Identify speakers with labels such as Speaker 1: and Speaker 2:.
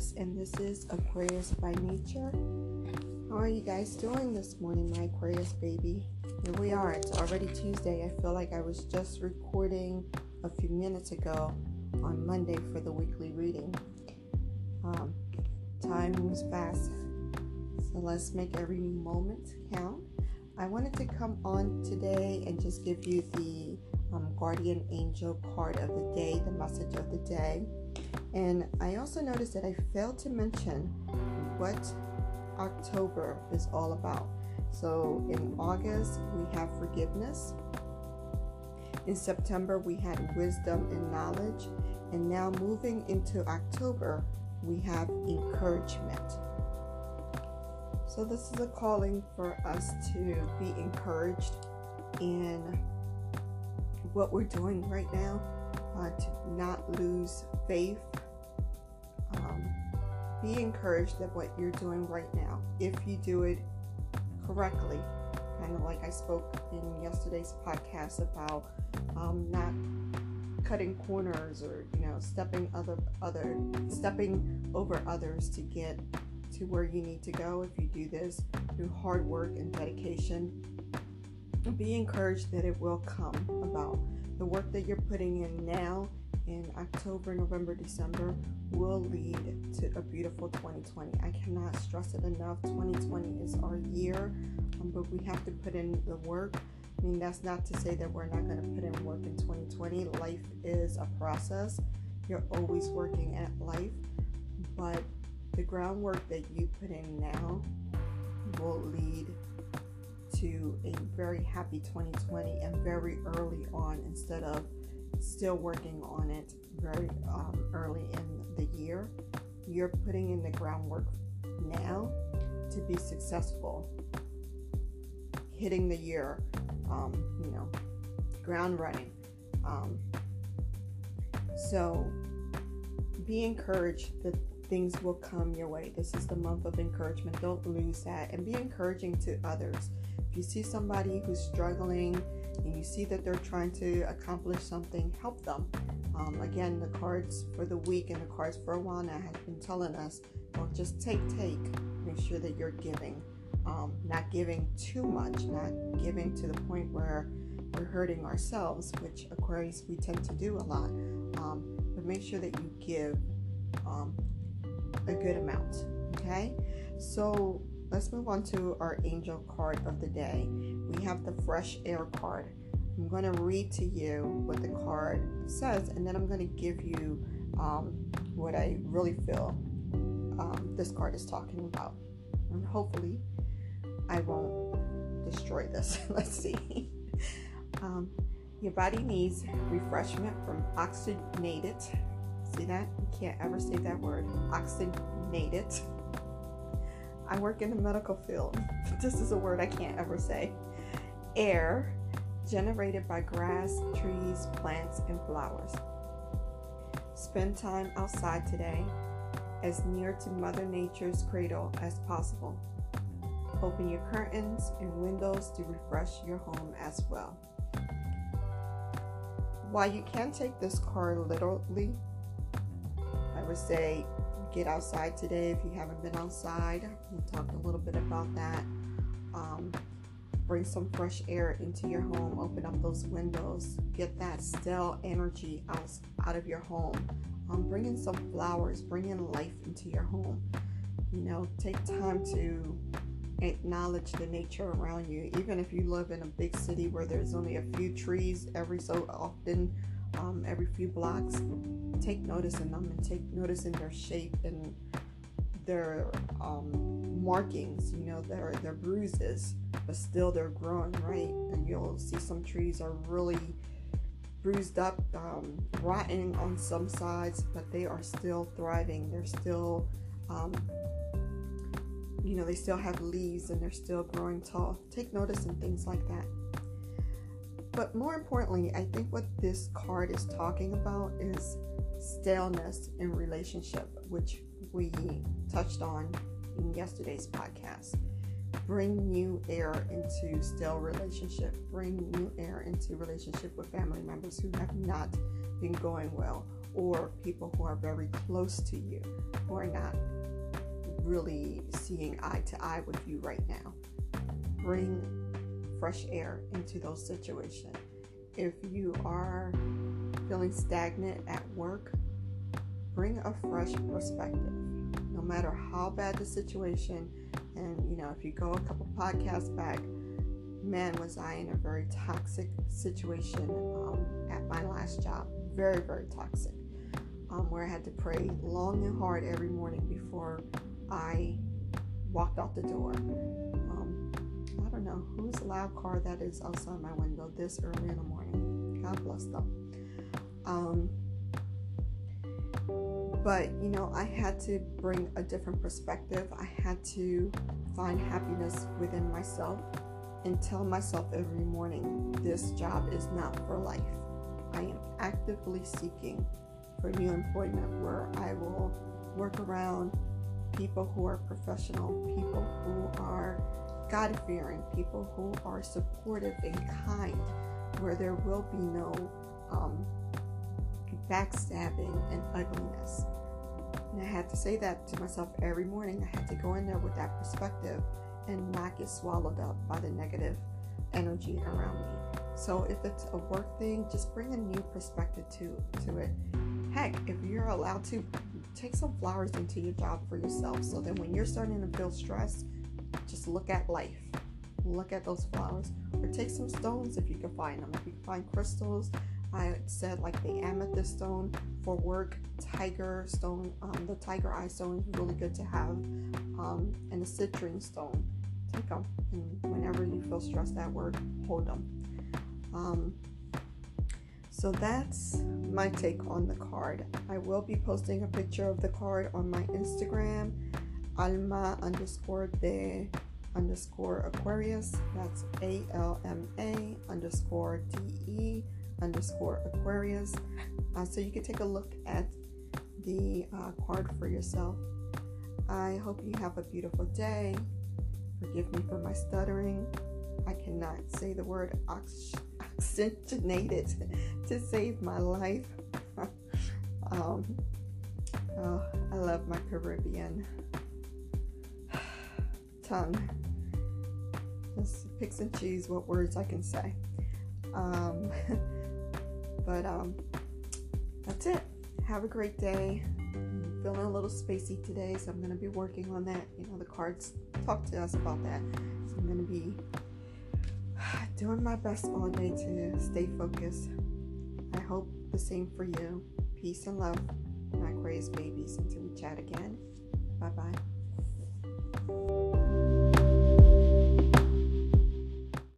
Speaker 1: Aquarius, and this is Aquarius by Nature. How are you guys doing this morning, my Aquarius baby? Here we are. It's already Tuesday. I feel like I was just recording a few minutes ago on Monday for the weekly reading. Um, time moves fast, so let's make every moment count. I wanted to come on today and just give you the um, guardian angel card of the day, the message of the day. And I also noticed that I failed to mention what October is all about. So in August, we have forgiveness. In September, we had wisdom and knowledge. And now moving into October, we have encouragement. So, this is a calling for us to be encouraged in what we're doing right now, uh, to not lose faith. Um, be encouraged at what you're doing right now. If you do it correctly, kind of like I spoke in yesterday's podcast about um, not cutting corners or you know stepping other other stepping over others to get to where you need to go if you do this through hard work and dedication be encouraged that it will come about the work that you're putting in now in October, November, December will lead to a beautiful 2020. I cannot stress it enough. 2020 is our year, um, but we have to put in the work. I mean, that's not to say that we're not going to put in work in 2020. Life is a process. You're always working at life, but the groundwork that you put in now will lead to a very happy 2020 and very early on instead of still working on it very um, early in the year. You're putting in the groundwork now to be successful, hitting the year, um, you know, ground running. Um, so be encouraged that things will come your way. This is the month of encouragement. Don't lose that and be encouraging to others. If you see somebody who's struggling, and you see that they're trying to accomplish something, help them. Um, again, the cards for the week and the cards for Awana have been telling us, well, just take, take. Make sure that you're giving, um, not giving too much, not giving to the point where we're hurting ourselves, which Aquarius we tend to do a lot. Um, but make sure that you give um, a good amount. Okay, so let's move on to our angel card of the day. We have the fresh air card. I'm going to read to you what the card says, and then I'm going to give you um, what I really feel um, this card is talking about. And hopefully, I won't destroy this. let's see. um, your body needs refreshment from oxygenated. See that? You can't ever say that word. Oxygenated I work in the medical field. This is a word I can't ever say. Air generated by grass, trees, plants, and flowers. Spend time outside today, as near to Mother Nature's cradle as possible. Open your curtains and windows to refresh your home as well. While you can take this card literally, I would say get outside today if you haven't been outside. We talked a little bit about that. Um, bring some fresh air into your home. Open up those windows. Get that stale energy out, out of your home. Um, bring in some flowers. Bring in life into your home. You know, take time to acknowledge the nature around you. Even if you live in a big city where there's only a few trees every so often, um, every few blocks, take notice in them and take notice in their shape and their um, markings, you know, their their bruises, but still they're growing right. And you'll see some trees are really bruised up, um, rotten on some sides, but they are still thriving. They're still, um, you know, they still have leaves and they're still growing tall. Take notice in things like that. But more importantly, I think what this card is talking about is staleness in relationship, which we touched on in yesterday's podcast. bring new air into still relationship bring new air into relationship with family members who have not been going well or people who are very close to you who are not really seeing eye to eye with you right now. Bring fresh air into those situations if you are feeling stagnant at work bring a fresh perspective matter how bad the situation and you know, if you go a couple podcasts back, man, was I in a very toxic situation um, at my last job. Very, very toxic. Um, where I had to pray long and hard every morning before I walked out the door. Um, I don't know whose loud car that is outside my window this early in the morning. God bless them. Um, but, you know, I had to bring a different perspective. I had to find happiness within myself and tell myself every morning this job is not for life. I am actively seeking for new employment where I will work around people who are professional, people who are God fearing, people who are supportive and kind, where there will be no um, backstabbing, and ugliness. And I had to say that to myself every morning. I had to go in there with that perspective and not get swallowed up by the negative energy around me. So if it's a work thing, just bring a new perspective to, to it. Heck, if you're allowed to, take some flowers into your job for yourself so that when you're starting to feel stressed, just look at life. Look at those flowers. Or take some stones if you can find them. If you can find crystals, I said like the amethyst stone for work, tiger stone, um, the tiger eye stone is really good to have, um, and the citrine stone. Take them, and whenever you feel stressed at work, hold them. Um, so that's my take on the card. I will be posting a picture of the card on my Instagram, alma underscore de underscore Aquarius. That's A L M A underscore D E underscore Aquarius. Uh, so you can take a look at the uh, card for yourself. I hope you have a beautiful day. Forgive me for my stuttering. I cannot say the word ox- oxygenated to save my life. um, oh, I love my Caribbean tongue. Just picks and choose what words I can say. Um, But um, that's it. Have a great day. I'm feeling a little spacey today, so I'm going to be working on that. You know, the cards talk to us about that. So I'm going to be doing my best all day to stay focused. I hope the same for you. Peace and love, my Aquarius babies. Until we chat again. Bye bye.